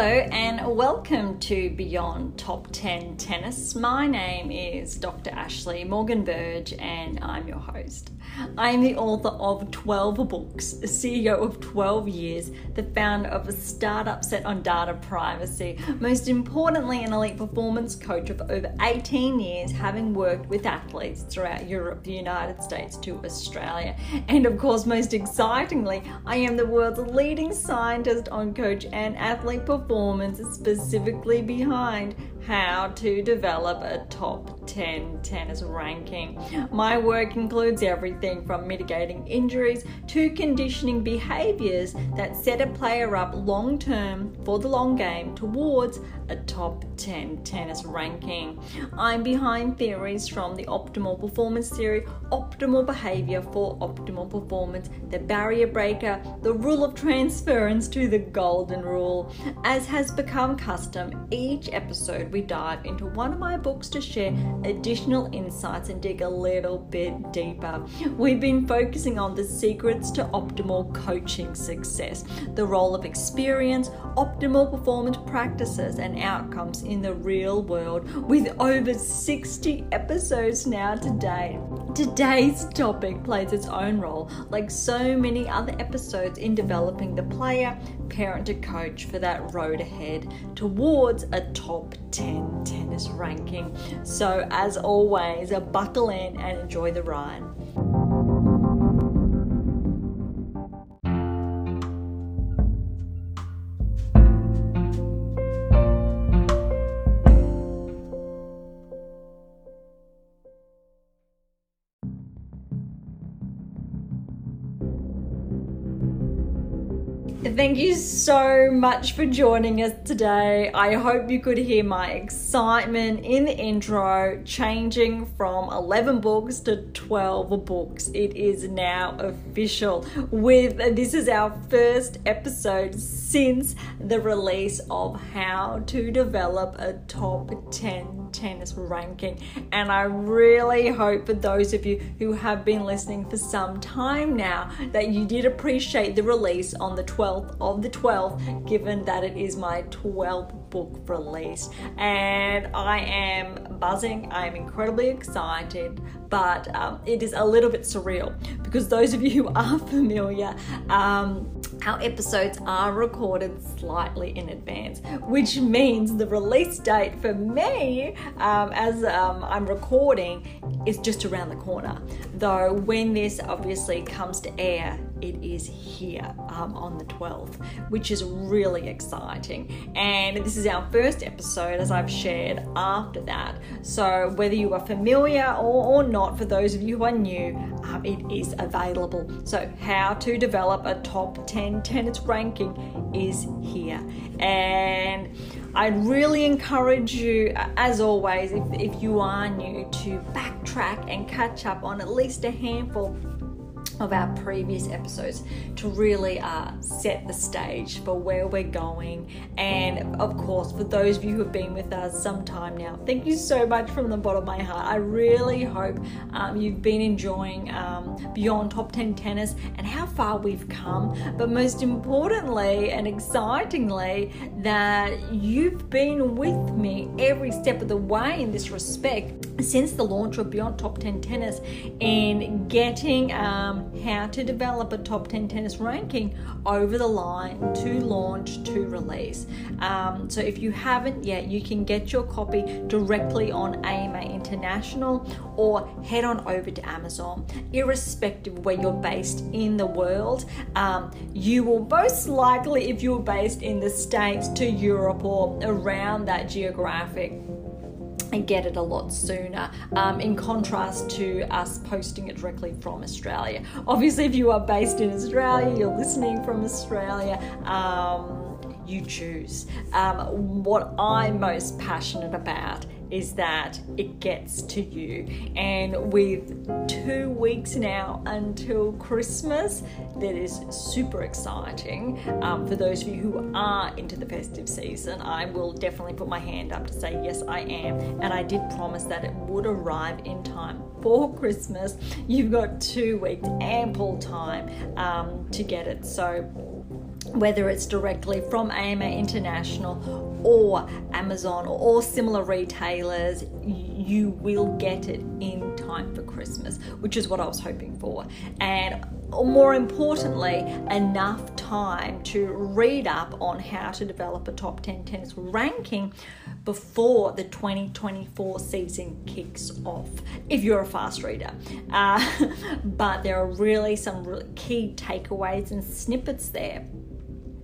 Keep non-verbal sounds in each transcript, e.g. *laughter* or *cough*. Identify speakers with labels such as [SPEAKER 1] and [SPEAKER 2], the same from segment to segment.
[SPEAKER 1] Hello and welcome to Beyond Top 10 Tennis. My name is Dr. Ashley Morgan Berge and I'm your host. I am the author of 12 books, CEO of 12 years, the founder of a startup set on data privacy, most importantly, an elite performance coach of over 18 years, having worked with athletes throughout Europe, the United States, to Australia. And of course, most excitingly, I am the world's leading scientist on coach and athlete performance, specifically behind how to develop a top 10 tennis ranking. My work includes everything from mitigating injuries to conditioning behaviors that set a player up long term for the long game towards a top 10 tennis ranking. I'm behind theories from the optimal performance theory, optimal behavior for optimal performance, the barrier breaker, the rule of transference to the golden rule. As has become custom, each episode we dive into one of my books to share additional insights and dig a little bit deeper. We've been focusing on the secrets to optimal coaching success, the role of experience, optimal performance practices, and outcomes in the real world with over 60 episodes now today. Today's topic plays its own role, like so many other episodes, in developing the player, parent to coach for that road ahead towards a top 10 tennis ranking. So, as always, buckle in and enjoy the ride. Thank you so much for joining us today. I hope you could hear my excitement in the intro, changing from 11 books to 12 books. It is now official. With this is our first episode since the release of How to Develop a Top 10 tennis ranking. And I really hope for those of you who have been listening for some time now that you did appreciate the release on the 12th of the 12th, given that it is my 12th book release. And I am buzzing, I am incredibly excited, but um, it is a little bit surreal because those of you who are *laughs* familiar, um, our episodes are recorded slightly in advance, which means the release date for me, um, as um, I'm recording, is just around the corner. Though, when this obviously comes to air, it is here um, on the 12th, which is really exciting. And this is our first episode, as I've shared after that. So, whether you are familiar or, or not, for those of you who are new, um, it is available. So, how to develop a top 10 tennis ranking is here. And I'd really encourage you, as always, if, if you are new, to backtrack and catch up on at least a handful of our previous episodes to really uh, set the stage for where we're going. And of course, for those of you who have been with us some time now, thank you so much from the bottom of my heart. I really hope um, you've been enjoying um, Beyond Top 10 Tennis and how far we've come, but most importantly and excitingly, that you've been with me every step of the way in this respect since the launch of Beyond Top 10 Tennis and getting. Um, how to develop a top 10 tennis ranking over the line to launch to release. Um, so if you haven't yet, you can get your copy directly on AM8 International or head on over to Amazon. Irrespective of where you're based in the world, um, you will most likely, if you're based in the States, to Europe or around that geographic and get it a lot sooner um, in contrast to us posting it directly from Australia. Obviously, if you are based in Australia, you're listening from Australia. Um, you choose. Um, what I'm most passionate about is that it gets to you. And with two weeks now until Christmas, that is super exciting. Um, for those of you who are into the festive season, I will definitely put my hand up to say, yes, I am. And I did promise that it would arrive in time for Christmas. You've got two weeks, ample time um, to get it. So whether it's directly from AM8 International or Amazon or similar retailers, you will get it in time for Christmas, which is what I was hoping for. And more importantly, enough time to read up on how to develop a top 10 tennis ranking before the 2024 season kicks off, if you're a fast reader. Uh, *laughs* but there are really some key takeaways and snippets there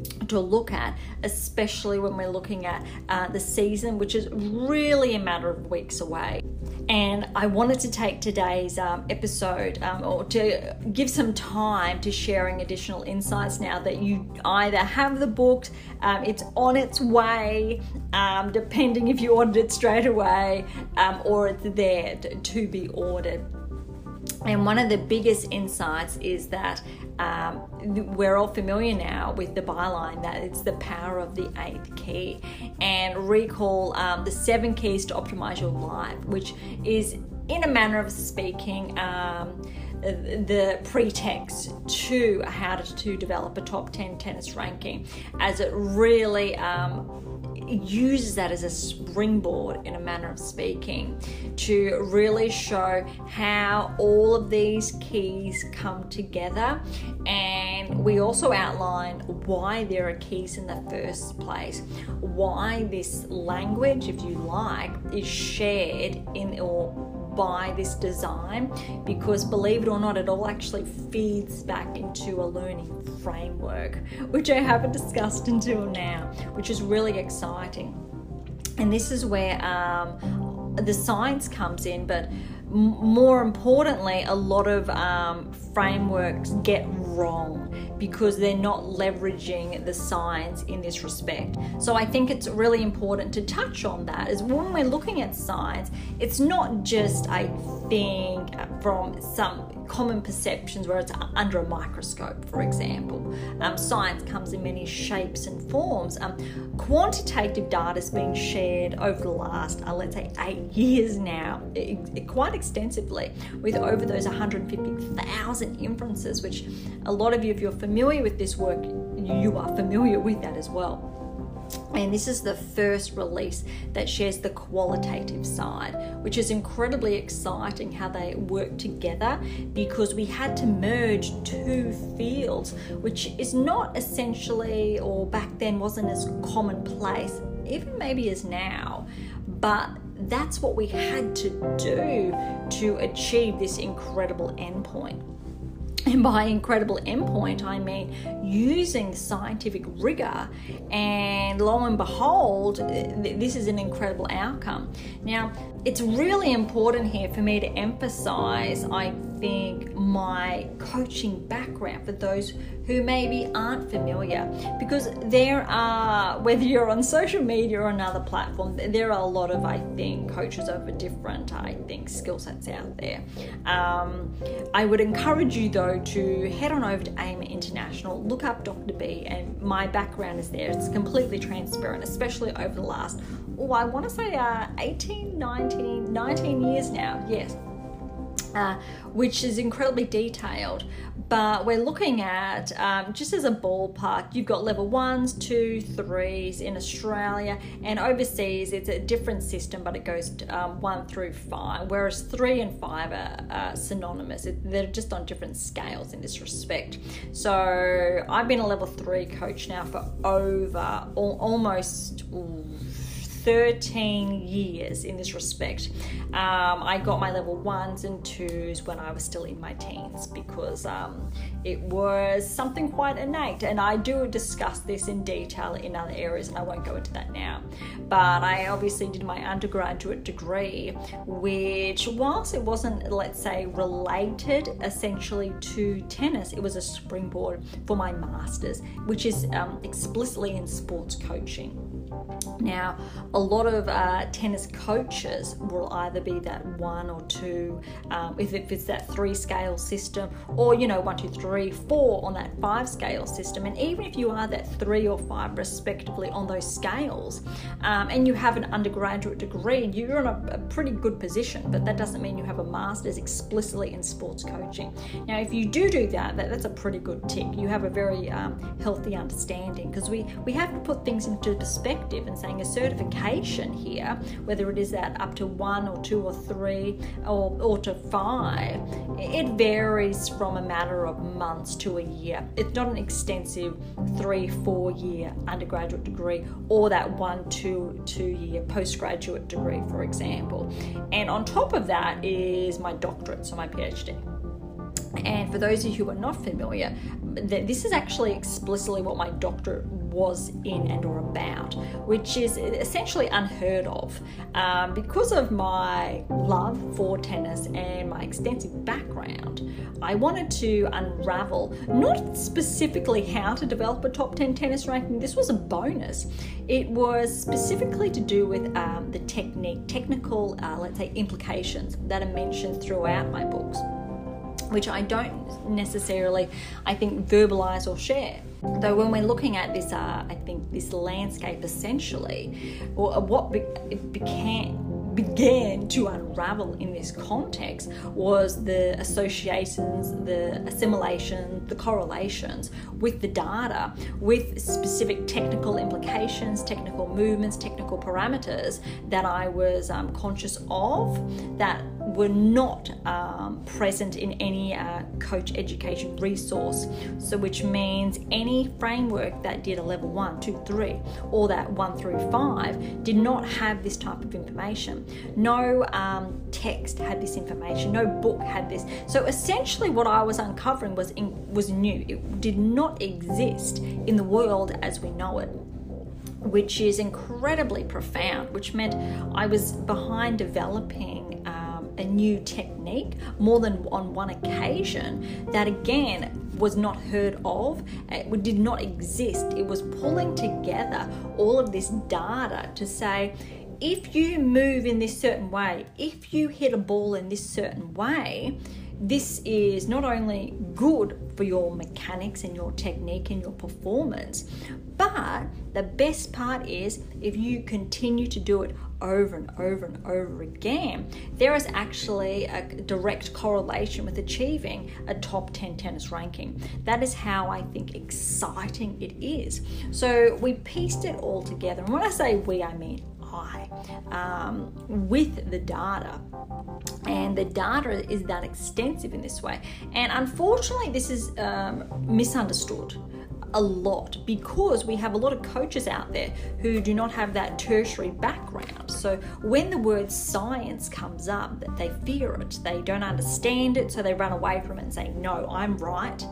[SPEAKER 1] to look at, especially when we're looking at uh, the season, which is really a matter of weeks away. And I wanted to take today's um, episode um, or to give some time to sharing additional insights now that you either have the book, um, it's on its way, um, depending if you ordered it straight away, um, or it's there to be ordered. And one of the biggest insights is that um, we're all familiar now with the byline that it's the power of the eighth key. And recall um, the seven keys to optimize your life, which is, in a manner of speaking, um, the pretext to how to, develop a top 10 tennis ranking as it really um, uses that as a springboard, in a manner of speaking, to really show how all of these keys come together. And we also outline why there are keys in the first place, why this language, if you like, is shared in or by this design because believe it or not, it all actually feeds back into a learning framework, which I haven't discussed until now, which is really exciting. And this is where um, the science comes in, but more importantly, a lot of um, frameworks get wrong because they're not leveraging the science in this respect. So I think it's really important to touch on that is when we're looking at science, it's not just a thing from some common perceptions where it's under a microscope, for example. Um, science comes in many shapes and forms. Um, quantitative data has been shared over the last, uh, let's say, eight years now, it, it, quite extensively, with over those 150,000 inferences, which a lot of you, if you're familiar with this work, you are familiar with that as well. And this is the first release that shares the qualitative side, which is incredibly exciting how they work together because we had to merge two fields, which is not essentially, or back then wasn't as commonplace, even maybe as now, but that's what we had to do to achieve this incredible endpoint. And by incredible endpoint, I mean using scientific rigor, and lo and behold, this is an incredible outcome. Now, it's really important here for me to emphasize, I think, my coaching background for those who maybe aren't familiar. Because there are, whether you're on social media or another platform, there are a lot of, I think, coaches over different, I think, skill sets out there. Um, I would encourage you, though, to head on over to AM8 International, look up Dr. B, and my background is there. It's completely transparent, especially over the last oh, I want to say uh, 18, 19, 19 years now, yes. Uh, which is incredibly detailed. But we're looking at, um, just as a ballpark, you've got level ones, two, threes in Australia, and overseas it's a different system, but it goes um, one through five, whereas three and five are, synonymous. It, they're just on different scales in this respect. So I've been a level three coach now for over almost. Ooh, 13 years in this respect. Um, I got my level ones and twos when I was still in my teens because um, it was something quite innate. And I do discuss this in detail in other areas, and I won't go into that now. But I obviously did my undergraduate degree, which, whilst it wasn't, let's say, related essentially to tennis, it was a springboard for my master's, which is um, explicitly in sports coaching. Now, a lot of uh, tennis coaches will either be that one or two, um, if it's that three scale system, or you know, one, two, three, four on that five scale system. And even if you are that three or five, respectively, on those scales, um, and you have an undergraduate degree, you're in a, a pretty good position, but that doesn't mean you have a master's explicitly in sports coaching. Now, if you do do that, that that's a pretty good tick. You have a very um, healthy understanding because we, we have to put things into perspective and saying a certification here, whether it is that up to one or two or three or, or to five, it varies from a matter of months to a year. It's not an extensive three, four year undergraduate degree or that one, two, two year postgraduate degree, for example. And on top of that is my doctorate, so my PhD. And for those of you who are not familiar, this is actually explicitly what my doctorate was in and or about, which is essentially unheard of. Um, because of my love for tennis and my extensive background, I wanted to unravel not specifically how to develop a top 10 tennis ranking, this was a bonus. It was specifically to do with um, the technique, technical, uh, let's say, implications that are mentioned throughout my books which I don't necessarily, I think, verbalize or share. Though when we're looking at this, uh, I think this landscape essentially, or what be- it began to unravel in this context was the associations, the assimilation, the correlations with the data, with specific technical implications, technical movements, technical parameters that I was um, conscious of that were not um, present in any uh, coach education resource. So, which means any framework that did a level one, two, three, or that one through five did not have this type of information. No um, text had this information. No book had this. So, essentially, what I was uncovering was in, was new. It did not exist in the world as we know it which is incredibly profound, which meant I was behind developing a new technique more than on one occasion that again was not heard of, it did not exist. It was pulling together all of this data to say, if you move in this certain way, if you hit a ball in this certain way, this is not only good for your mechanics and your technique and your performance, but the best part is if you continue to do it over and over and over again, there is actually a direct correlation with achieving a top 10 tennis ranking. That is how I think exciting it is. So we pieced it all together. And when I say we, I mean I, um, with the data. And the data is that extensive in this way. And unfortunately, this is um, misunderstood a lot because we have a lot of coaches out there who do not have that tertiary background. So when the word science comes up, they fear it, they don't understand it, so they run away from it and say, No, I'm right.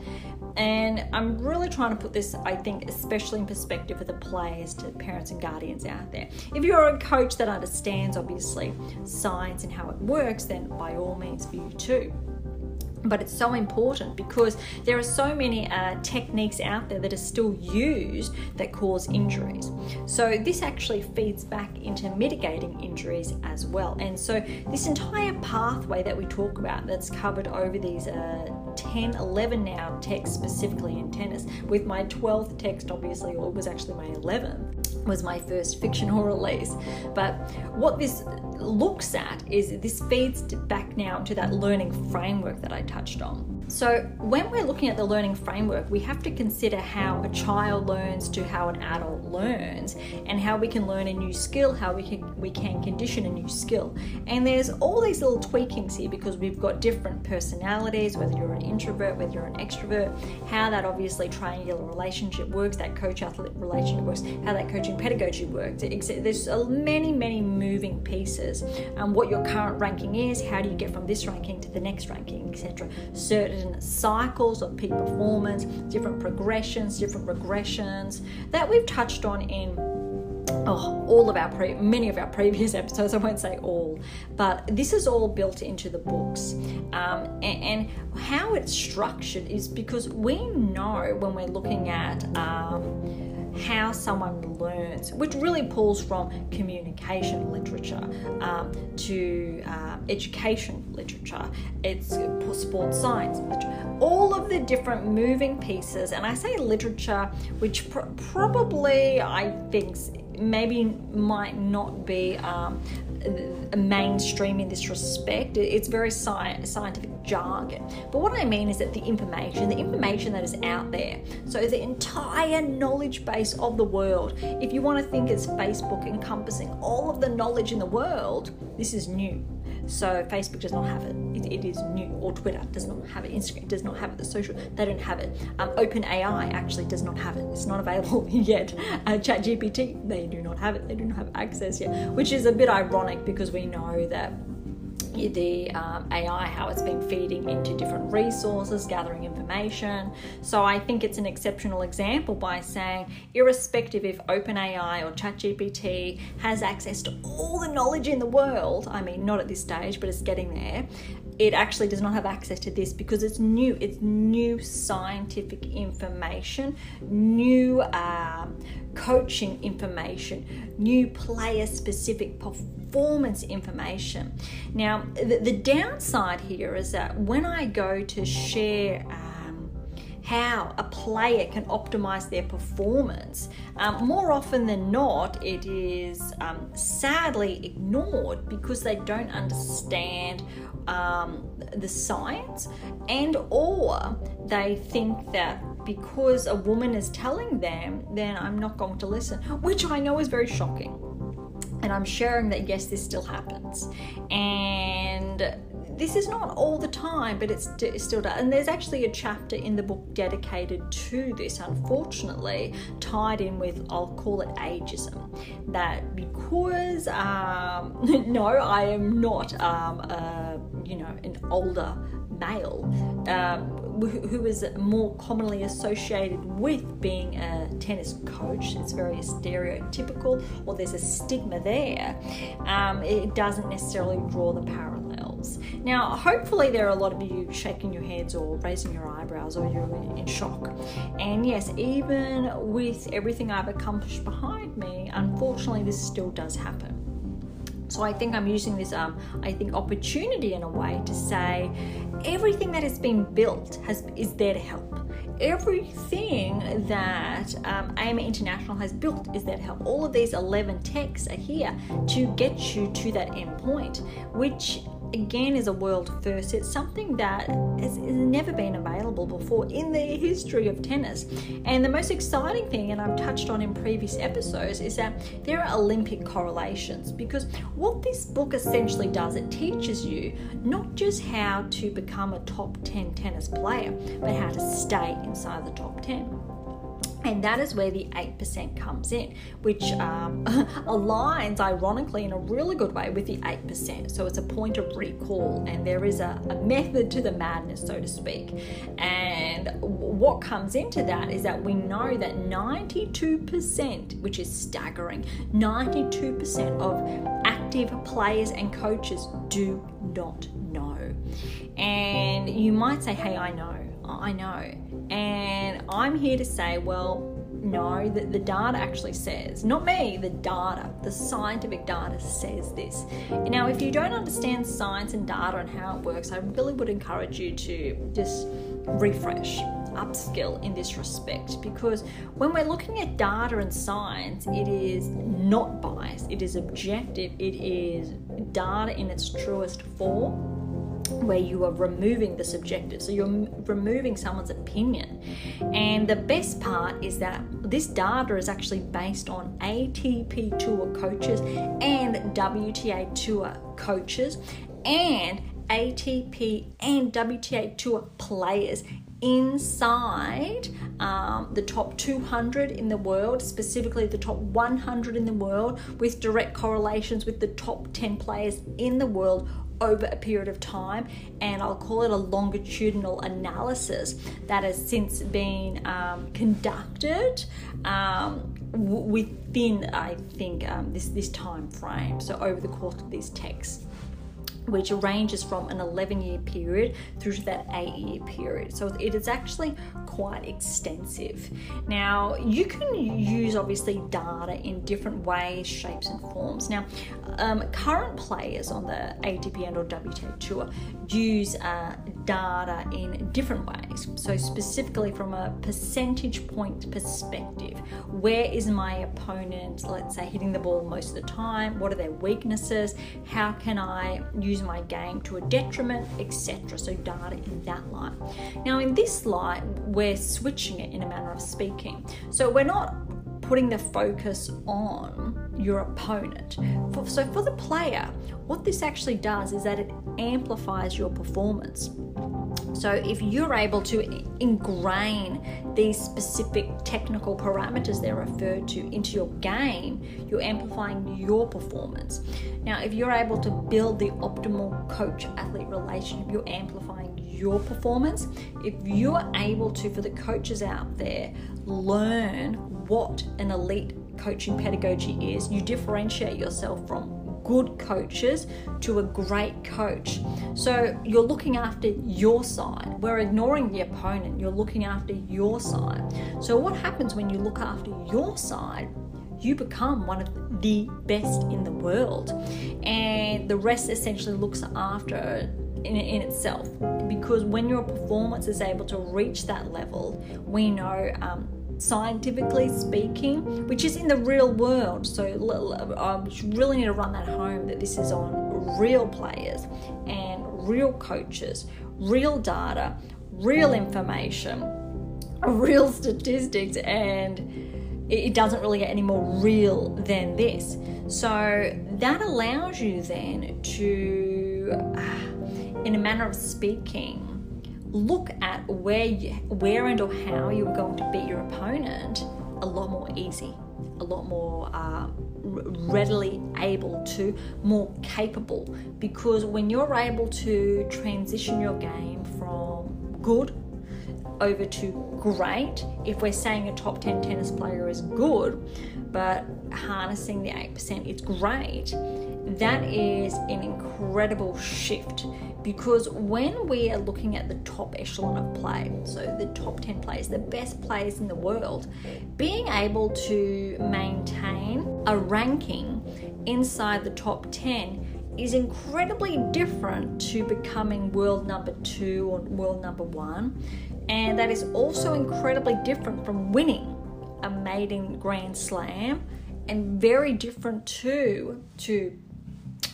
[SPEAKER 1] And I'm really trying to put this, I think, especially in perspective for the players, to parents and guardians out there. If you're a coach that understands, obviously, science and how it works, then by all means for you too but it's so important because there are so many uh, techniques out there that are still used that cause injuries. So, this actually feeds back into mitigating injuries as well. And so, this entire pathway that we talk about that's covered over these uh, 10, 11 now texts specifically in tennis, with my 12th text, obviously, or it was actually my 11th, was my first fictional *laughs* release. But what this looks at is this feeds back now to that learning framework that I touched on. So, when we're looking at the learning framework, we have to consider how a child learns to how an adult learns and how we can learn a new skill, how we can we can condition a new skill. And there's all these little tweakings here because we've got different personalities, whether you're an introvert, whether you're an extrovert, how that obviously triangular relationship works, that coach athlete relationship works, how that coaching pedagogy works. There's many, many moving pieces. Um, what your current ranking is, how do you get from this ranking to the next ranking, etc. Certain cycles of peak performance, different progressions, different regressions that we've touched on in oh, all of our pre- many of our previous *laughs* episodes. I won't say all, but this is all built into the books. Um, and, and, how it's structured is because we know when we're looking at um, how someone learns, which really pulls from communication literature um, to uh, education literature, it's sports science, all of the different moving pieces. And I say literature, which pr- probably I think maybe might not be um, mainstream in this respect. It's very sci- scientific jargon. But what I mean is that the information, the information that is out there, so the entire knowledge base of the world, if you want to think as Facebook encompassing all of the knowledge in the world, this is new. So Facebook does not have it. it. it is new. Or Twitter does not have it. Instagram does not have it. The social they don't have it. Um, OpenAI actually does not have it. It's not available *laughs* yet. Uh, ChatGPT they do not have it. They do not have access yet, which is a bit ironic because we know that the um, AI, how it's been feeding into different resources, gathering information. So I think it's an exceptional example by saying, irrespective if OpenAI or ChatGPT has access to all the knowledge in the world, I mean, not at this stage, but it's getting there, it actually does not have access to this because it's new. It's new scientific information, new um, coaching information, new player specific performance information. Now, the, the, downside here is that when I go to share. Um, how a player can optimize their performance. Um, more often than not, it is um, sadly ignored because they don't understand um, the science and or they think that because a woman is telling them then i'm not going to listen which i know is very shocking. And i'm sharing that yes this still happens. And this is not all the time, but it's, it still does. And there's actually a chapter in the book dedicated to this, unfortunately, tied in with, I'll call it ageism. That because, um, *laughs* no, I am not, um, a, you know, an older male um, who is more commonly associated with being a tennis coach. It's very stereotypical, or there's a stigma there. Um, it doesn't necessarily draw the parallels. Now, hopefully, there are a lot of you shaking your heads or raising your eyebrows or you're in shock. And yes, even with everything I've accomplished behind me, unfortunately, this still does happen. So I think I'm using this, um, I think, opportunity in a way to say everything that has been built has is there to help. Everything that um, AM8 International has built is there to help. All of these 11 techs are here to get you to that end point, which again is a world first. It's something that has, never been available before in the history of tennis. And the most exciting thing, and I've touched on in previous episodes, is that there are Olympic correlations because what this book essentially does, it teaches you not just how to become a top 10 tennis player, but how to stay inside the top 10. And that is where the 8% comes in, which um, *laughs* aligns ironically in a really good way with the 8%. So it's a point of recall, and there is a, a method to the madness, so to speak. And what comes into that is that we know that 92%, which is staggering, 92% of active players and coaches do not know. And you might say, hey, I know, I know and I'm here to say, well, no, that the data actually says, not me, the data, the scientific data says this. Now, if you don't understand science and data and how it works, I really would encourage you to just refresh, upskill in this respect because when we're looking at data and science, it is not biased, it is objective, it is data in its truest form where you are removing the subjective. So you're removing someone's opinion. And the best part is that this data is actually based on ATP Tour coaches and WTA Tour coaches and ATP and WTA Tour players inside um, the top 200 in the world, specifically the top 100 in the world, with direct correlations with the top 10 players in the world over a period of time, and I'll call it a longitudinal analysis that has since been um, conducted um, within, I think, um, this this time frame. So over the course of these texts. Which ranges from an 11 year period through to that 8 year period. So it is actually quite extensive. Now, you can use obviously data in different ways, shapes, and forms. Now, um, current players on the ATP and or WTA Tour use uh, data in different ways. So, specifically from a percentage point perspective, where is my opponent, let's say, hitting the ball most of the time? What are their weaknesses? How can I use my game to a detriment, etc. So, data in that light. Now, in this light, we're switching it in a manner of speaking. So, we're not putting the focus on your opponent. For, so, for the player, what this actually does is that it amplifies your performance. So, if you're able to ingrain these specific technical parameters they're referred to into your game, you're amplifying your performance. Now, if you're able to build the optimal coach athlete relationship, you're amplifying your performance. If you're able to, for the coaches out there, learn what an elite coaching pedagogy is, you differentiate yourself from good coaches to a great coach. So you're looking after your side. We're ignoring the opponent. You're looking after your side. So what happens when you look after your side? You become one of the best in the world, and the rest essentially looks after in, in itself. Because when your performance is able to reach that level, we know um, scientifically speaking, which is in the real world. So I um, really need to run that home that this is on real players and real coaches, real data, real information, *laughs* real statistics, and it doesn't really get any more real than this. So that allows you then to, *sighs* in a manner of speaking, look at where you, where and or how you're going to beat your opponent a lot more easy, a lot more uh, readily able to, more capable. Because when you're able to transition your game from good over to great, if we're saying a top 10 tennis player is good, but harnessing the 8%, it's great, that is an incredible shift because when we are looking at the top echelon of play, so the top 10 players, the best players in the world, being able to maintain a ranking inside the top 10 is incredibly different to becoming world number two or world number one. And that is also incredibly different from winning a maiden Grand Slam and very different too to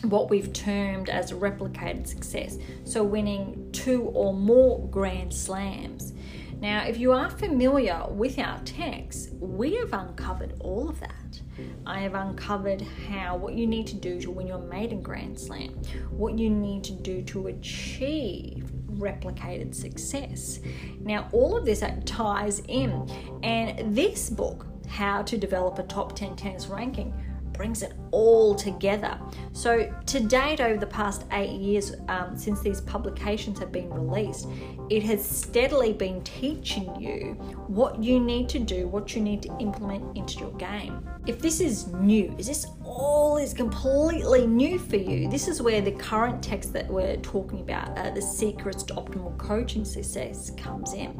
[SPEAKER 1] what we've termed as replicated success. So, winning two or more Grand Slams. Now, if you are familiar with our text, we have uncovered all of that. I have uncovered how what you need to do to win your maiden Grand Slam, what you need to do to achieve replicated success. Now, all of this ties in, and this book, How to Develop a Top 10 Tennis Ranking, brings it all together. So, to date, over the past eight years um, since these publications have been released, it has steadily been teaching you what you need to do, what you need to implement into your game. If this is new, is this all is completely new for you? This is where the current text that we're talking about, uh, the secrets to optimal coaching success, comes in.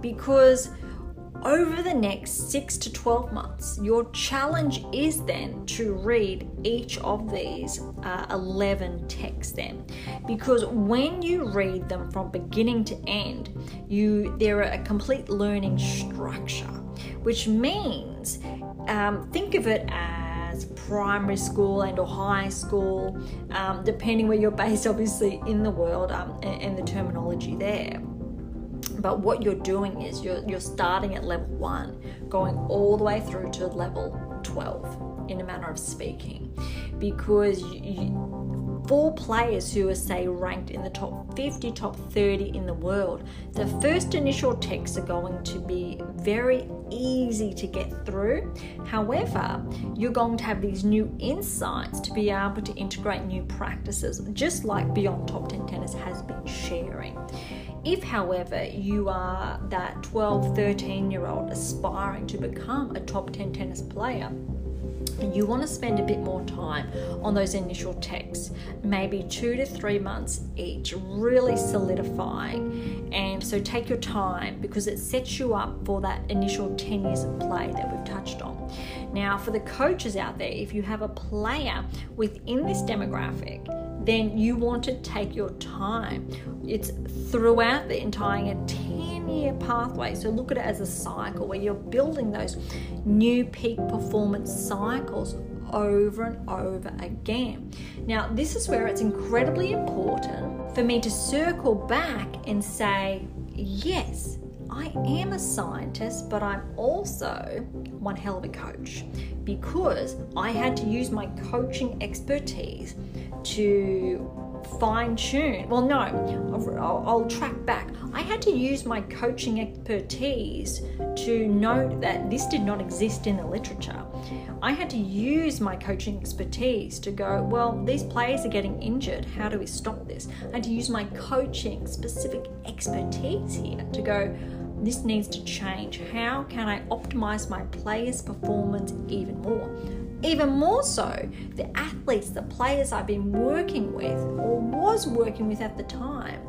[SPEAKER 1] Because over the next 6 to 12 months, your challenge is then to read each of these uh, 11 texts then. Because when you read them from beginning to end, you there are a complete learning structure, which means um, think of it as primary school and or high school, um, depending where you're based, obviously in the world um, and, and the terminology there. But what you're doing is you're, you're starting at level one, going all the way through to level 12, in a manner of speaking. Because you, you, for players who are, say, ranked in the top 50, top 30 in the world, the first initial texts are going to be very easy to get through. However, you're going to have these new insights to be able to integrate new practices, just like Beyond Top 10 Tennis has been sharing. If, however, you are that 12, 13 year old aspiring to become a top 10 tennis player, you want to spend a bit more time on those initial texts, maybe two to three months each, really solidifying. And so take your time because it sets you up for that initial 10 years of play that we've touched on. Now, for the coaches out there, if you have a player within this demographic, then you want to take your time. It's throughout the entire 10 year pathway. So look at it as a cycle where you're building those new peak performance cycles over and over again. Now, this is where it's incredibly important for me to circle back and say, yes, I am a scientist, but I'm also one hell of a coach because I had to use my coaching expertise to fine tune. Well, no, I'll, I'll, track back. I had to use my coaching expertise to note that this did not exist in the literature. I had to use my coaching expertise to go, well, these players are getting injured. How do we stop this? I had to use my coaching specific expertise here to go, this needs to change. How can I optimize my players' performance even more? Even more so, the athletes, the players I've been working with or was working with at the time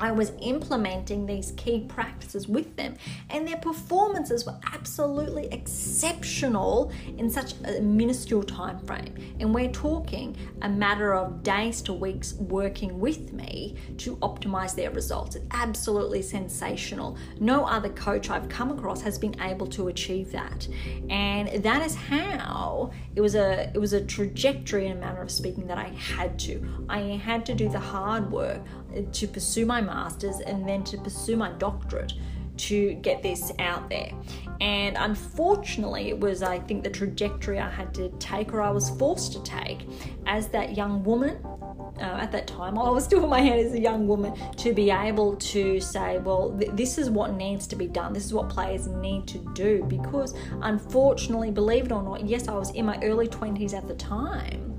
[SPEAKER 1] I was implementing these key practices with them, and their performances were absolutely exceptional in such a minuscule time frame. And we're talking a matter of days to weeks working with me to optimize their results. It's absolutely sensational. No other coach I've come across has been able to achieve that. And that is how it was a it was a trajectory in a manner of speaking that I had to. I had to do the hard work to pursue my master's and then to pursue my doctorate to get this out there. And unfortunately, it was, I think, the trajectory I had to take or I was forced to take as that young woman. Uh, at that time, I was still in my head as a young woman to be able to say, well, th- this is what needs to be done. This is what players need to do. Because unfortunately, believe it or not, yes, I was in my early 20s at the time.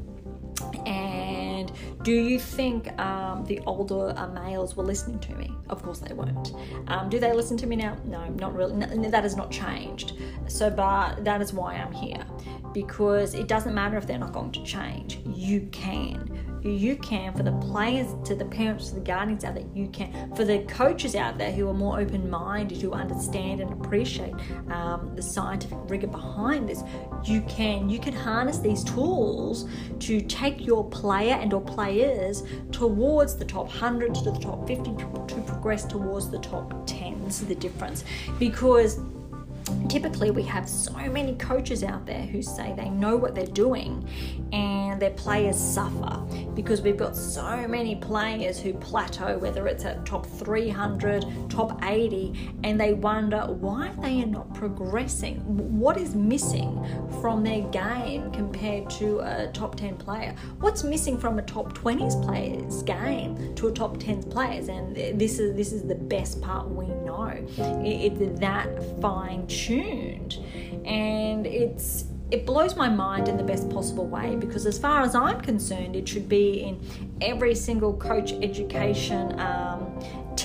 [SPEAKER 1] Do you think um, the older uh, males were listening to me? Of course they weren't. Um, do they listen to me now? No, not really. No, that has not changed. So, but that is why I'm here because it doesn't matter if they're not going to change. You can you can, for the players, to the parents, to the guardians out there, you can. For the coaches out there who are more open minded, who understand and appreciate um, the scientific rigor behind this, you can. You can harness these tools to take your player and or players towards the top 100 to the top 50 to progress towards the top 10. This is the difference because typically we have so many coaches out there who say they know what they're doing and their players suffer because we've got so many players who plateau whether it's at top 300 top 80 and they wonder why they are not progressing. What is missing from their game compared to a top 10 player? What's missing from a top 20s players game to a top 10s players? And this is this is the best part we it's that fine tuned and it's it blows my mind in the best possible way because as far as i'm concerned it should be in every single coach education um,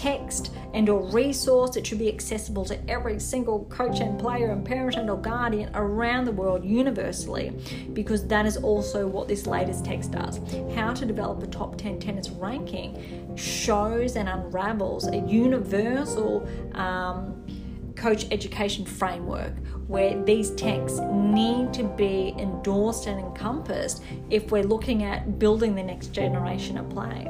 [SPEAKER 1] text and or resource it should be accessible to every single coach and player and parent and or guardian around the world universally because that is also what this latest text does how to develop a top 10 tennis ranking shows and unravels a universal um, coach education framework where these texts need to be endorsed and encompassed if we're looking at building the next generation of play.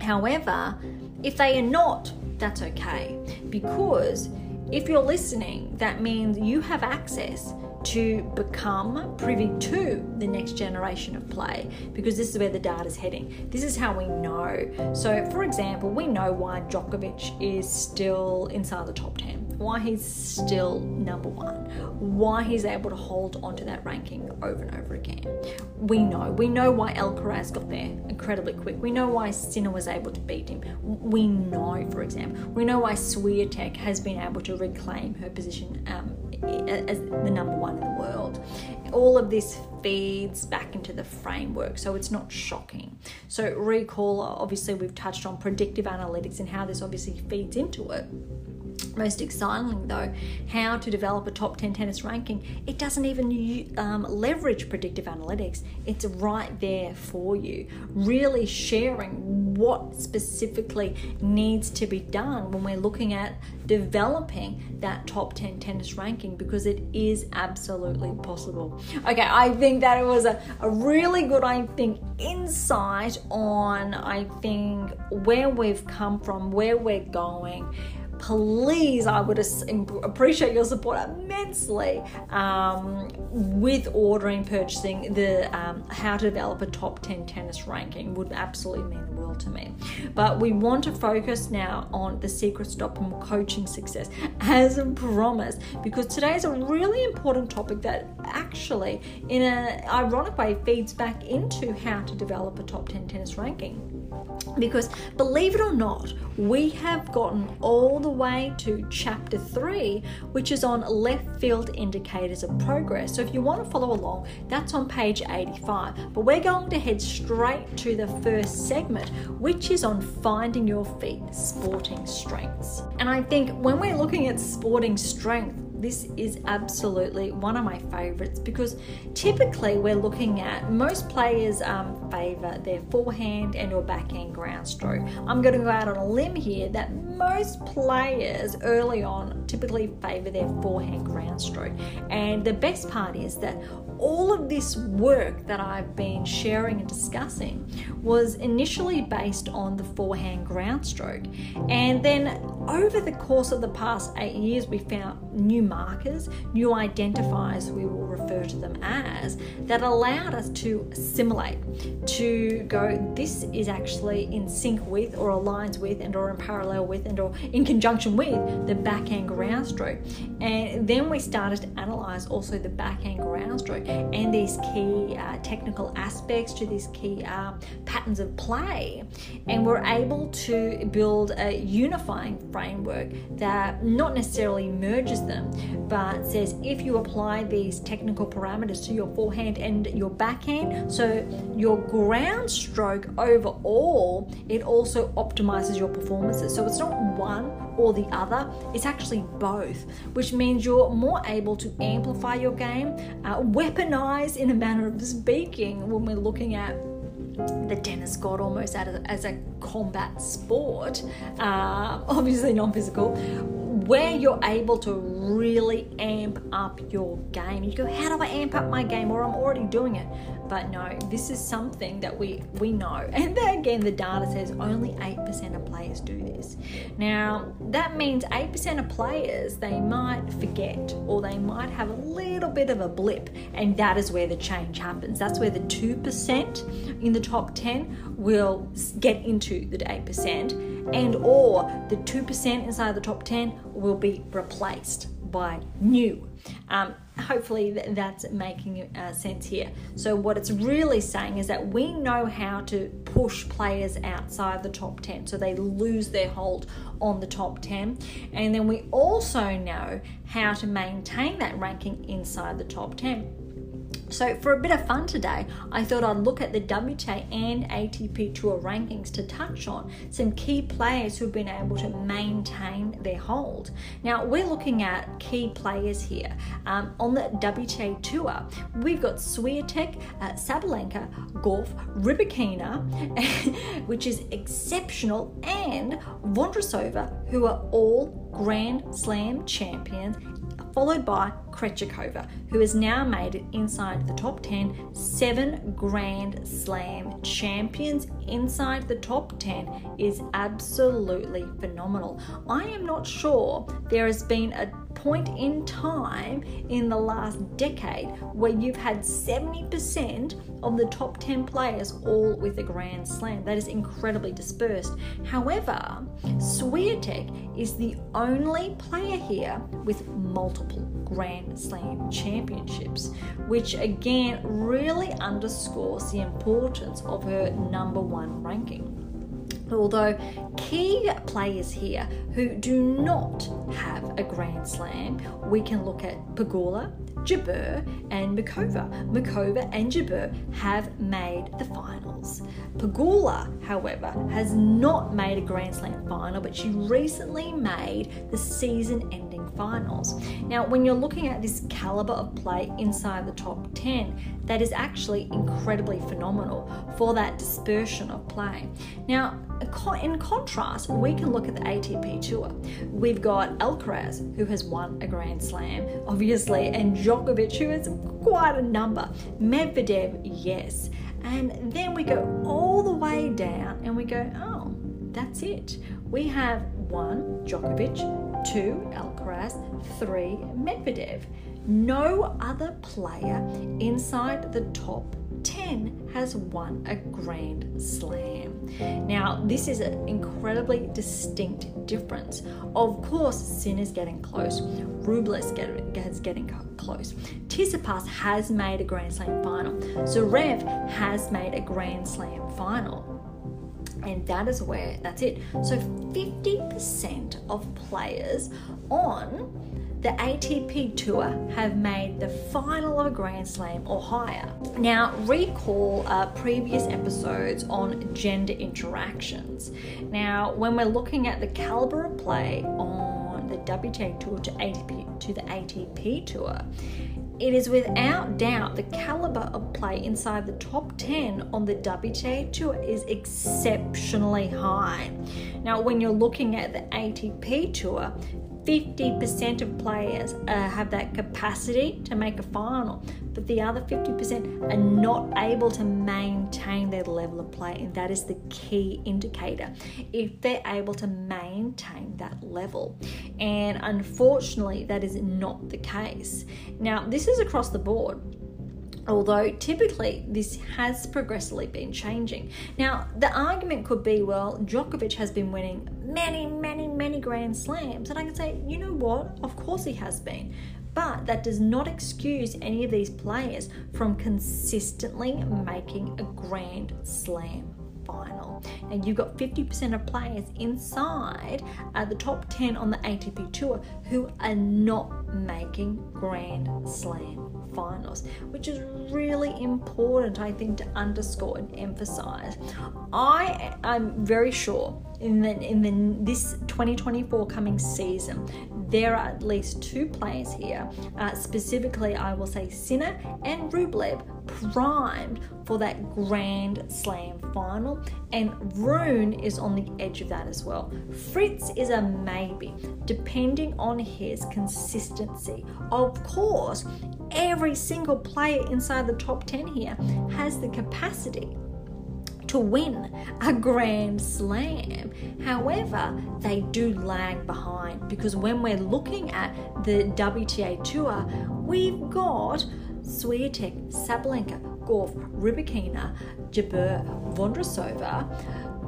[SPEAKER 1] However, if they are not, that's okay because if you're listening, that means you have access to become privy to the next generation of play because this is where the data is heading. This is how we know. So, for example, we know why Djokovic is still inside the top 10 why he's still number one, why he's able to hold onto that ranking over and over again. We know. We know why Alcaraz got there incredibly quick. We know why Sinner was able to beat him. We know, for example, we know why Swiatek has been able to reclaim her position um, as the number one in the world. All of this feeds back into the framework, so it's not shocking. So, recall obviously, we've touched on predictive analytics and how this obviously feeds into it most excitingly though how to develop a top 10 tennis ranking. It doesn't even um, leverage predictive analytics. It's right there for you. Really sharing what specifically needs to be done when we're looking at developing that top 10 tennis ranking because it is absolutely possible. Okay i think that it was a, a really good i think insight on i think where we've come from where we're going please, I would appreciate your support immensely um, with ordering, purchasing the um, how to develop a top 10 tennis ranking would absolutely mean the world to me. But we want to focus now on the secret to optimal coaching success as promised, because today is a really important topic that actually, in an ironic way, feeds back into how to develop a top 10 tennis ranking. Because believe it or not, we have gotten all the way to chapter three, which is on left field indicators of progress. So if you want to follow along, that's on page 85. But we're going to head straight to the first segment, which is on finding your feet, sporting strengths. And I think when we're looking at sporting strength, this is absolutely one of my favorites because typically we're looking at most players um, favor their forehand and or backhand ground stroke. I'm going to go out on a limb here that most players early on typically favor their forehand ground stroke. And the best part is that all of this work that I've been sharing and discussing was initially based on the forehand ground stroke. And then over the course of the past eight years, we found new markers, new identifiers, we will refer to them as, that allowed us to assimilate, to go, this is actually in sync with, or aligns with, and or in parallel with, and or in conjunction with the backhand ground stroke. And then we started to analyze also the backhand ground stroke and these key uh, technical aspects to these key uh, patterns of play. And we're able to build a unifying framework that not necessarily merges them, but says if you apply these technical parameters to your forehand and your backhand, so your ground stroke overall, it also optimizes your performances. So it's not one or the other, it's actually both, which means you're more able to amplify your game, uh, weaponize in a manner of speaking when we're looking at the tennis god almost as a combat sport, uh, *laughs* obviously non physical, where you're able to really amp up your game. You go, how do I amp up my game? Or I'm already doing it. But no, this is something that we we know. *laughs* And then again, the data says only 8% of players do this. Now, that means 8% of players they might forget or they might have a little bit of a blip, and that is where the change happens. That's where the 2% in the top 10 will get into the 8% and or the 2% inside the top 10 will be replaced by new. Um, hopefully that's making uh, sense here. So, what it's really saying is that we know how to push players outside the top 10 so they lose their hold on the top 10. And then we also know how to maintain that ranking inside the top 10. So, for a bit of fun today, I thought I'd look at the WTA and ATP Tour rankings to touch on some key players who've been able to maintain their hold. Now, we're looking at key players here. Um, on the WTA Tour, we've got Swiatek, uh, Sabalenka, Gauff, Rybakina, *laughs* which is exceptional, and Vondrousova, who are all Grand Slam champions followed by Krejcikova, who has now made it inside the top 10, seven Grand Slam champions inside the top 10 is absolutely phenomenal. I am not sure there has been a point in time in the last decade where you've had 70% of the top 10 players all with a Grand Slam. That is incredibly dispersed. However, Swiatek is the only player here with multiple Grand Slam championships, which again really underscores the importance of her number one ranking. Although key players here who do not have a Grand Slam, we can look at Pegula, Jabeur, and Muchova. Muchova and Jabeur have made the finals. Pegula, however, has not made a Grand Slam final, but she recently made the season ending finals. Now, when you're looking at this caliber of play inside the top 10, that is actually incredibly phenomenal for that dispersion of play. Now, in contrast, we can look at the ATP Tour. We've got Alcaraz, who has won a Grand Slam, obviously, and Djokovic, who has quite a number. Medvedev, yes. And then we go all the way down and we go, oh, that's it. We have one, Djokovic, two, Alcaraz, three, Medvedev. No other player inside the top 10 has won a Grand Slam. Now, this is an incredibly distinct difference. Of course, Sin is getting close, Rublev is getting close. Tsitsipas has made a Grand Slam final. Zverev has made a Grand Slam final. And that is where that's it. So 50% of players on the ATP Tour have made the final of a Grand Slam or higher. Now, recall uh, previous episodes on gender interactions. Now, when we're looking at the caliber of play on the WTA Tour to ATP to the ATP Tour, it is without doubt the caliber of play inside the top 10 on the WTA Tour is exceptionally high. Now, when you're looking at the ATP Tour, 50% of players uh, have that capacity to make a final, but the other 50% are not able to maintain their level of play, and that is the key indicator. If they're able to maintain that level, and unfortunately, that is not the case. Now, this is across the board although typically this has progressively been changing. Now, the argument could be well, Djokovic has been winning many, many, many Grand Slams, and I can say, you know what? Of course he has been. But that does not excuse any of these players from consistently making a Grand Slam final. And you've got 50% of players inside uh, the top 10 on the ATP Tour who are not making Grand Slam finals, which is really important, I think, to underscore and emphasize. I am very sure in the in the this 2024 coming season, there are at least two players here. Uh, specifically, I will say Sinner and Rublev primed for that Grand Slam final, and Rune is on the edge of that as well. Fritz is a maybe, depending on his consistency. Of course, every single player inside the top 10 here has the capacity to win a Grand Slam. However, they do lag behind because when we're looking at the WTA Tour, we've got Swiatek, Sabalenka, Gauff, Rybakina, Jabeur, Vondrousova,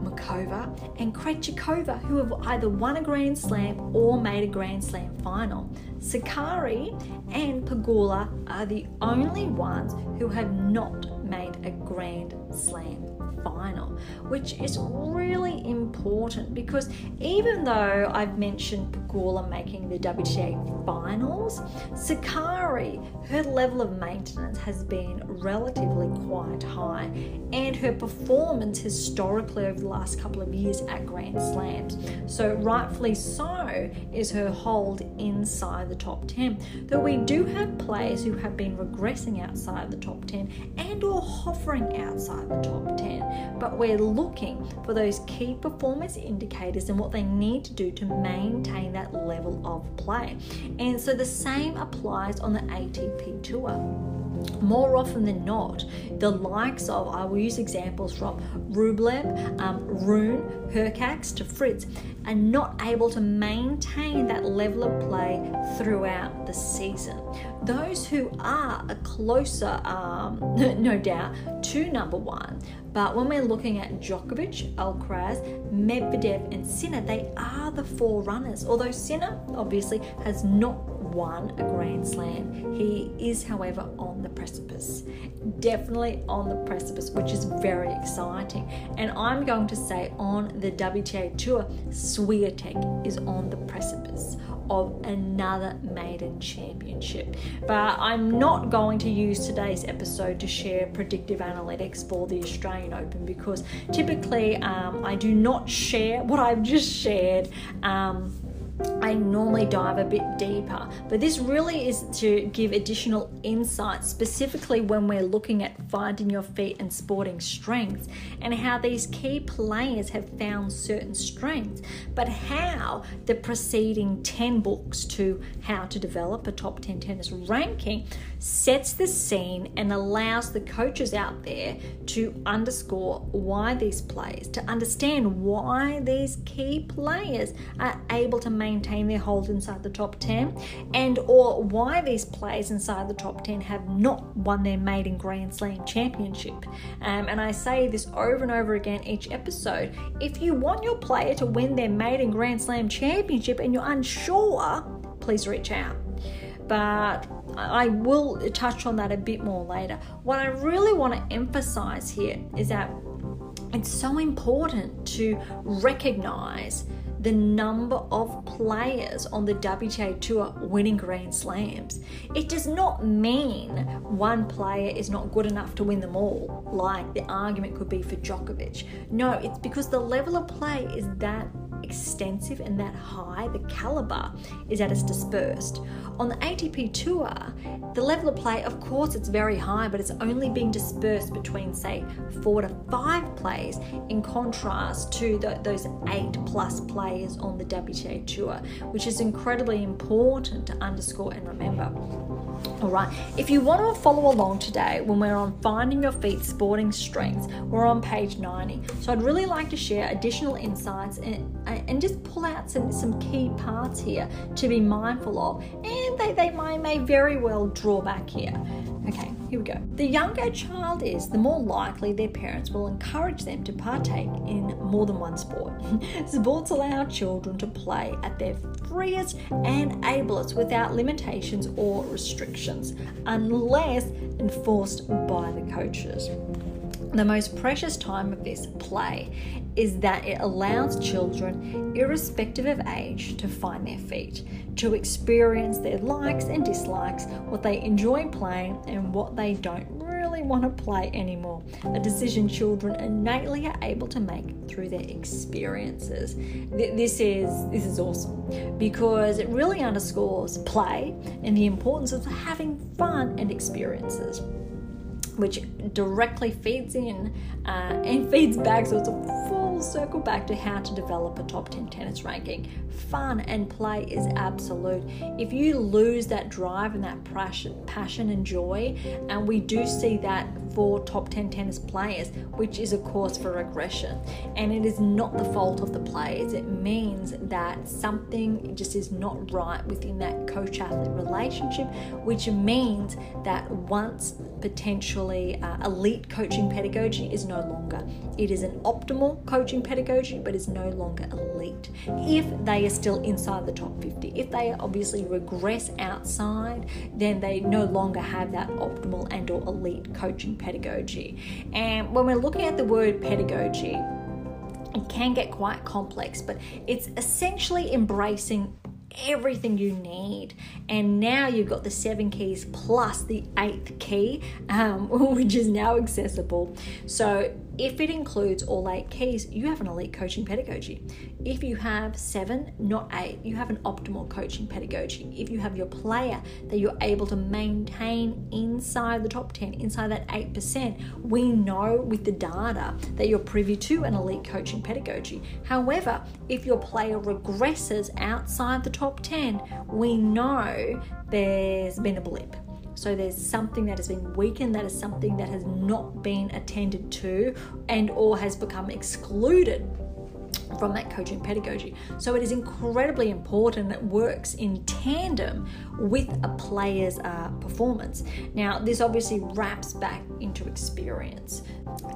[SPEAKER 1] Muchova, and Krejcikova, who have either won a Grand Slam or made a Grand Slam final. Sakkari and Pegula are the only ones who have not made a Grand Slam final, which is really important because even though I've mentioned Pegula making the WTA finals, Sakkari, her level of maintenance has been relatively quite high, and her performance historically over the last couple of years at Grand Slams. So, rightfully so, is her hold inside the top 10. Though we do have players who have been regressing outside the top 10 and or hovering outside the top 10, but we're looking for those key performance indicators and what they need to do to maintain that level of play. And so the same applies on the ATP Tour more often than not, the likes of, I will use examples from Rublev, um, Rune, Hurkacz to Fritz, are not able to maintain that level of play throughout the season. Those who are a closer, um, *laughs* no doubt, to number one, but when we're looking at Djokovic, Alcaraz, Medvedev, and Sinner, they are the four runners. Although Sinner obviously has not won a Grand Slam. He is, however, on the precipice. Definitely on the precipice, which is very exciting. And I'm going to say on the WTA Tour, Swiatek is on the precipice of another maiden championship. But I'm not going to use today's episode to share predictive analytics for the Australian Open because typically um, I do not share what I've just shared. Um, I normally dive a bit deeper, but this really is to give additional insight, specifically when we're looking at finding your feet and sporting strengths, and how these key players have found certain strengths, but how the preceding 10 books to How to Develop a Top 10 Tennis Ranking sets the scene and allows the coaches out there to underscore why these players, to understand why these key players are able to maintain their hold inside the top 10 and or why these players inside the top 10 have not won their maiden Grand Slam championship. Um, and I say this over and over again each episode. If you want your player to win their maiden Grand Slam championship and you're unsure, please reach out but I will touch on that a bit more later. What I really want to emphasize here is that it's so important to recognize the number of players on the WTA Tour winning Grand Slams. It does not mean one player is not good enough to win them all, like the argument could be for Djokovic. No, it's because the level of play is that extensive and that high, the caliber is at its dispersed. On the ATP Tour, the level of play, of course, it's very high, but it's only being dispersed between, say, four to five players, in contrast to the, those eight plus players on the WTA Tour, which is incredibly important to underscore and remember. All right, if you want to follow along today when we're on Finding Your Feet Sporting Strengths, we're on page 90. So I'd really like to share additional insights and, and just pull out some, some key parts here to be mindful of, and they, they may, may very well draw back here. Okay, here we go. The younger a child is, the more likely their parents will encourage them to partake in more than one sport. *laughs* Sports allow children to play at their freest and ablest without limitations or restrictions, unless enforced by the coaches. The most precious time of this play is that it allows children, irrespective of age, to find their feet, to experience their likes and dislikes, what they enjoy playing, and what they don't really want to play anymore. A decision children innately are able to make through their experiences. This is this is awesome because it really underscores play and the importance of having fun and experiences which directly feeds in uh, and feeds back. So it's a full circle back to how to develop a top 10 tennis ranking. Fun and play is absolute. If you lose that drive and that passion, passion and joy, and we do see that for top 10 tennis players, which is a cause for regression. And it is not the fault of the players. It means that something just is not right within that coach athlete relationship, which means that once potentially uh, elite coaching pedagogy is no longer. It is an optimal coaching pedagogy, but is no longer elite. If they are still inside the top 50, if they obviously regress outside, then they no longer have that optimal and or elite coaching pedagogy. And when we're looking at the word pedagogy, it can get quite complex, but it's essentially embracing everything you need. And now you've got the seven keys plus the eighth key, um, *laughs* which is now accessible. So if it includes all eight keys, you have an elite coaching pedagogy. If you have seven, not eight, you have an optimal coaching pedagogy. If you have your player that you're able to maintain inside the top 10, inside that 8%, we know with the data that you're privy to an elite coaching pedagogy. However, if your player regresses outside the top 10, we know there's been a blip so there's something that has been weakened, that is something that has not been attended to and or has become excluded from that coaching pedagogy. So it is incredibly important. It works in tandem with a player's uh, performance. Now, this obviously wraps back into experience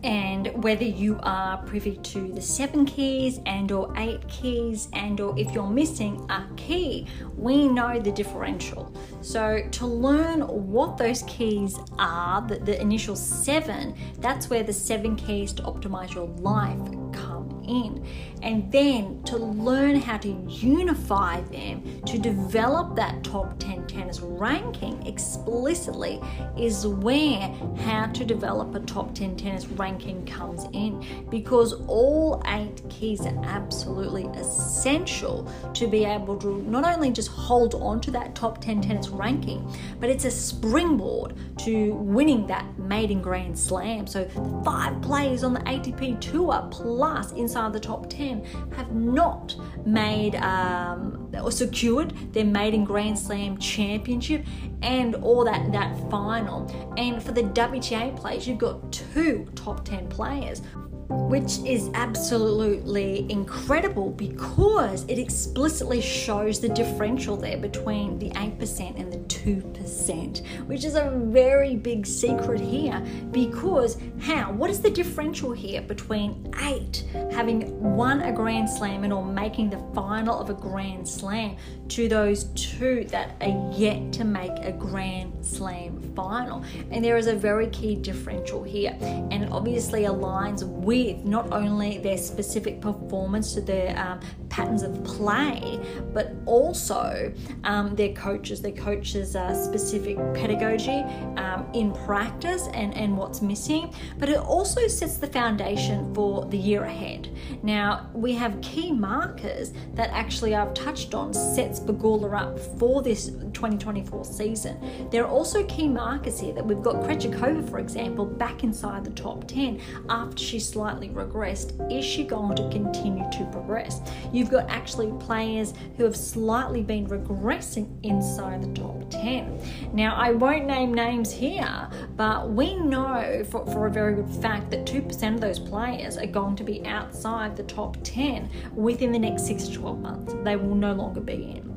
[SPEAKER 1] and whether you are privy to the seven keys and or eight keys and or if you're missing a key we know the differential so to learn what those keys are the, the initial seven that's where the seven keys to optimize your life come in and then to learn how to unify them to develop that top 10 tennis ranking explicitly is where how to develop a top 10 tennis ranking comes in. Because all eight keys are absolutely essential to be able to not only just hold on to that top 10 tennis ranking but it's a springboard to winning that maiden grand slam. So five players on the ATP tour plus inside the top 10 have not made um, or secured their maiden Grand Slam championship and all that that final. And for the WTA players, you've got two top 10 players which is absolutely incredible because it explicitly shows the differential there between the 8% and the 2%, which is a very big secret here because how? What is the differential here between 8 having won a Grand Slam and or making the final of a Grand Slam to those two that are yet to make a Grand Slam final? And there is a very key differential here, and it obviously aligns with not only their specific performance to their um, patterns of play, but also um, their coaches, their coaches' uh, specific pedagogy um, in practice and, and what's missing. But it also sets the foundation for the year ahead. Now, we have key markers that actually I've touched on sets Pegula up for this 2024 season. There are also key markers here that we've got Krejcikova, for example, back inside the top 10 after she slightly regressed. Is she going to continue to progress? You've got actually players who have slightly been regressing inside the top 10. Now, I won't name names here, but we know for, for a very good fact that 2% of those players are going to be outside the top 10 within the next 6 to 12 months. They will no longer be in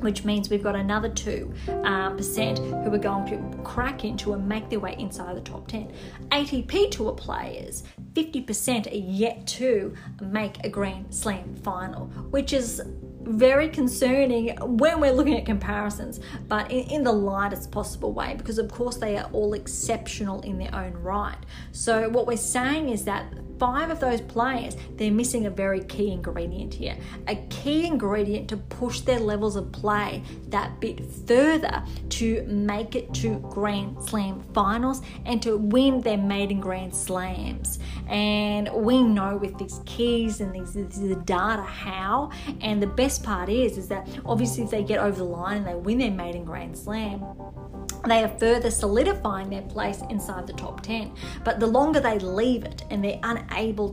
[SPEAKER 1] which means we've got another 2% uh, percent who are going to crack into and make their way inside the top 10. ATP Tour players, 50% are yet to make a Grand Slam final, which is very concerning when we're looking at comparisons, but in, in, the lightest possible way, because of course they are all exceptional in their own right. So, what we're saying is that five of those players, they're missing a very key ingredient here. A key ingredient to push their levels of play that bit further to make it to Grand Slam finals and to win their maiden Grand Slams. And we know with these keys and these, the data how. And the best part is, is that obviously if they get over the line and they win their maiden Grand Slam, they are further solidifying their place inside the top 10 but the longer they leave it and they're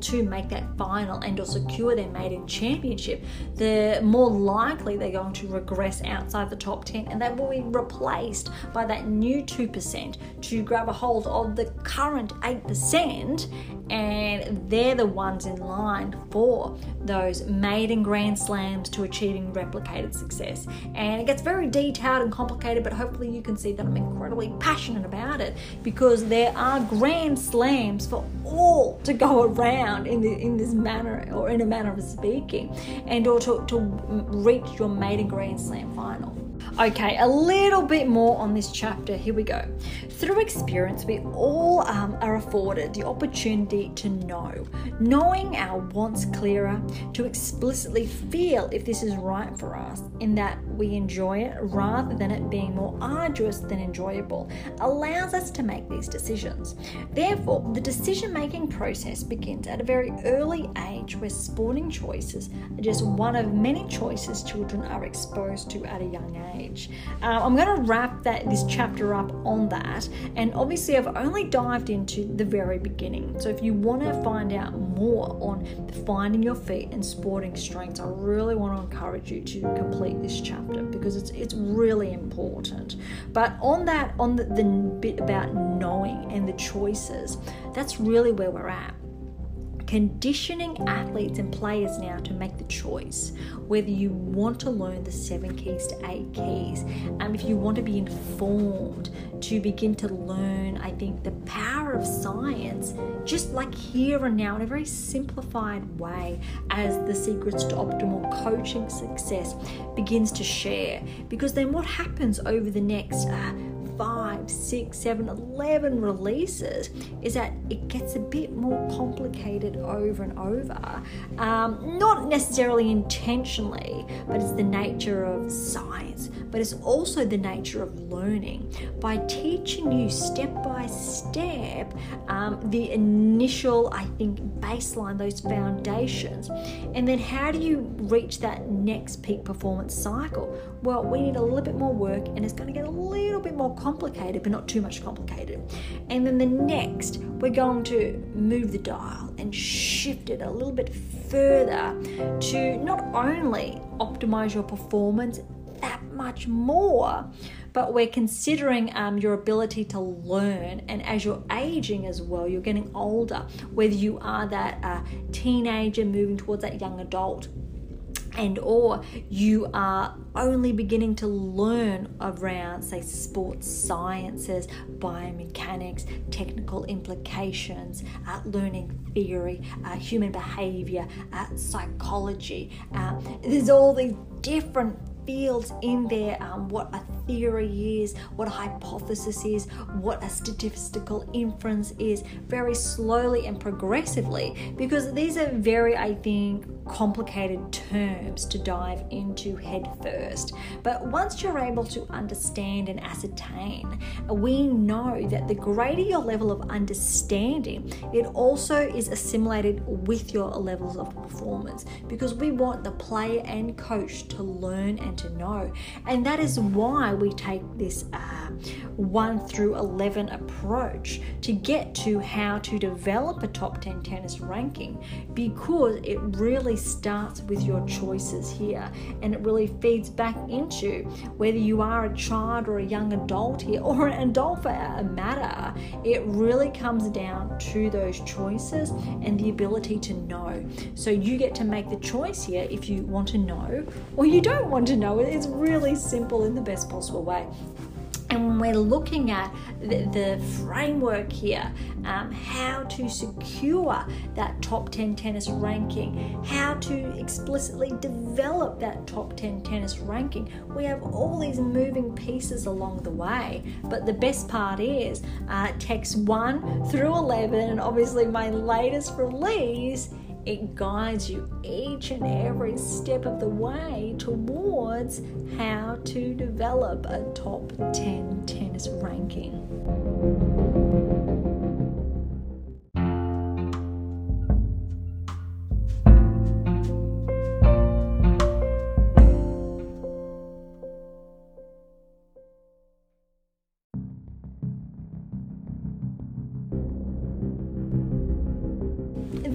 [SPEAKER 1] to make that final and or secure their maiden championship the more likely they're going to regress outside the top 10 and they will be replaced by that new 2% to grab a hold of the current 8% and they're the ones in line for those maiden grand slams to achieving replicated success. And it gets very detailed and complicated but hopefully you can see that I'm incredibly passionate about it because there are grand slams for all to go around in the, in this manner or in a manner of speaking and or to, to reach your maiden grand slam final Okay, a little bit more on this chapter. Here we go. Through experience, we all um, are afforded the opportunity to know, knowing our wants clearer, to explicitly feel if this is right for us, in that we enjoy it rather than it being more arduous than enjoyable, allows us to make these decisions. Therefore, the decision making process begins at a very early age where sporting choices are just one of many choices children are exposed to at a young age age. Uh, I'm going to wrap that this chapter up on that, and obviously I've only dived into the very beginning. So if you want to find out more on finding your feet and sporting strengths, I really want to encourage you to complete this chapter because it's it's really important. But on that, on the, the bit about knowing and the choices, that's really where we're at conditioning athletes and players now to make the choice whether you want to learn the seven keys to eight keys, and if you want to be informed to begin to learn, I think, the power of science, just like here and now in a very simplified way, as the secrets to optimal coaching success begins to share. Because then what happens over the next uh, five, six, seven, eleven releases is that it gets a bit more complicated over and over. Um, not necessarily intentionally, but it's the nature of science, but it's also the nature of learning. By teaching you step by step um, the initial, I think, baseline, those foundations, and then how do you reach that next peak performance cycle? Well, we need a little bit more work, and it's going to get a little bit more complicated, but not too much complicated. And then the next, we're going to move the dial and shift it a little bit further to not only optimize your performance that much more, but we're considering um, your ability to learn. And as you're aging as well, you're getting older, whether you are that uh, teenager moving towards that young adult and or you are only beginning to learn around say sports sciences biomechanics technical implications uh, learning theory uh, human behavior uh, psychology. Uh, there's all these different fields in there um, what a theory is, what a hypothesis is, what a statistical inference is, very slowly and progressively, because these are very, I think, complicated terms to dive into head first. But once you're able to understand and ascertain, we know that the greater your level of understanding, it also is assimilated with your levels of performance because we want the player and coach to learn and to know. And that is why we take this uh, 1 through 11 approach to get to how to develop a top 10 tennis ranking because it really starts with your choices here and it really feeds back into whether you are a child or a young adult here or an adult for a matter. It really comes down to those choices and the ability to know. So you get to make the choice here if you want to know or you don't want to know. It's really simple in the best possible way. And when we're looking at the, the framework here, um, how to secure that top 10 tennis ranking, how to explicitly develop that top 10 tennis ranking, we have all these moving pieces along the way. But the best part is uh, text 1 through 11, and obviously my latest release it guides you each and every step of the way towards how to develop a top 10 tennis ranking.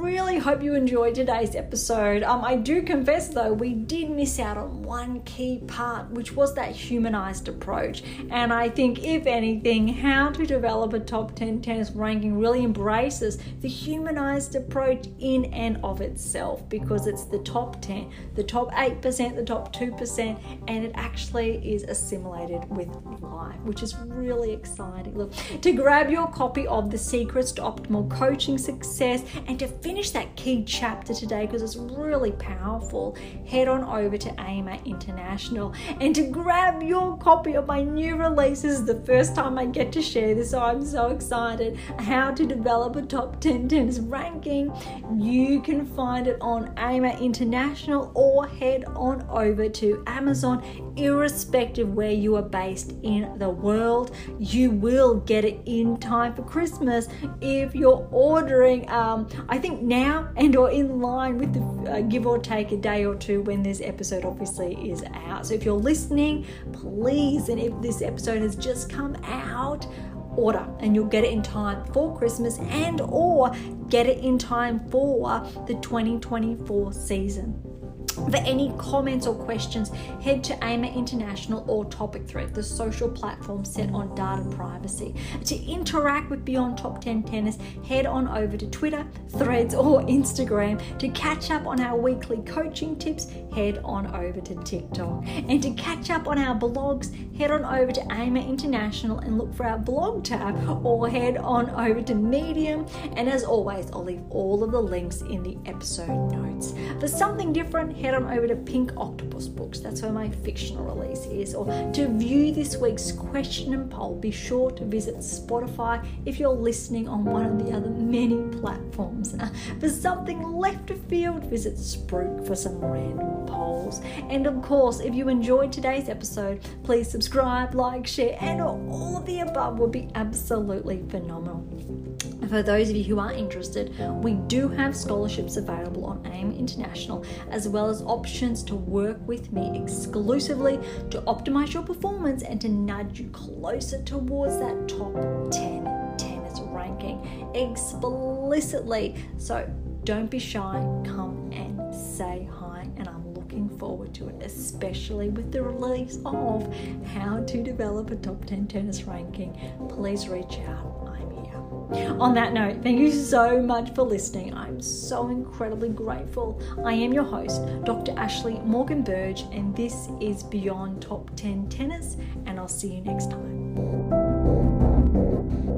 [SPEAKER 1] really hope you enjoyed today's episode. Um, I do confess though, we did miss out on one key part, which was that humanized approach. And I think, if anything, how to develop a top 10 tennis ranking really embraces the humanized approach in and of itself because it's the top 10, the top 8%, the top 2%, and it actually is assimilated with life, which is really exciting. Look, to grab your copy of The Secrets to Optimal Coaching Success and to finish that key chapter today because it's really powerful, head on over to AM8 International and to grab your copy of my new releases the first time I get to share this. So I'm so excited. How to develop a top 10 tennis ranking. You can find it on AM8 International or head on over to Amazon, irrespective where you are based in the world. You will get it in time for Christmas if you're ordering. Um, I think now and or in line with the uh, give or take a day or two when this episode obviously is out. So if you're listening, please, and if this episode has just come out, order and you'll get it in time for Christmas and or get it in time for the 2024 season. For any comments or questions, head to AM8 International or Topic Thread, the social platform set on data privacy. To interact with Beyond Top 10 Tennis, head on over to Twitter, Threads, or Instagram. To catch up on our weekly coaching tips, head on over to TikTok. And to catch up on our blogs, head on over to AM8 International and look for our blog tab, or head on over to Medium. And as always, I'll leave all of the links in the episode notes. For something different, head on over to Pink Octopus Books. That's where my fictional release is. Or to view this week's question and poll, be sure to visit Spotify if you're listening on one of the other many platforms. Uh, for something left of field, visit Spruik for some random polls. And of course, if you enjoyed today's episode, please subscribe, like, share, and all of the above would be absolutely phenomenal. For those of you who are interested, we do have scholarships available on AM8 International, as well as options to work with me exclusively to optimize your performance and to nudge you closer towards that top 10 tennis ranking explicitly. So don't be shy, come and say hi, and I'm looking forward to it, especially with the release of How to Develop a Top 10 Tennis Ranking. Please reach out on that note, thank you so much for listening. I'm so incredibly grateful. I am your host, Dr. Ashley Morgan Berge, and this is Beyond Top 10 Tennis, and I'll see you next time.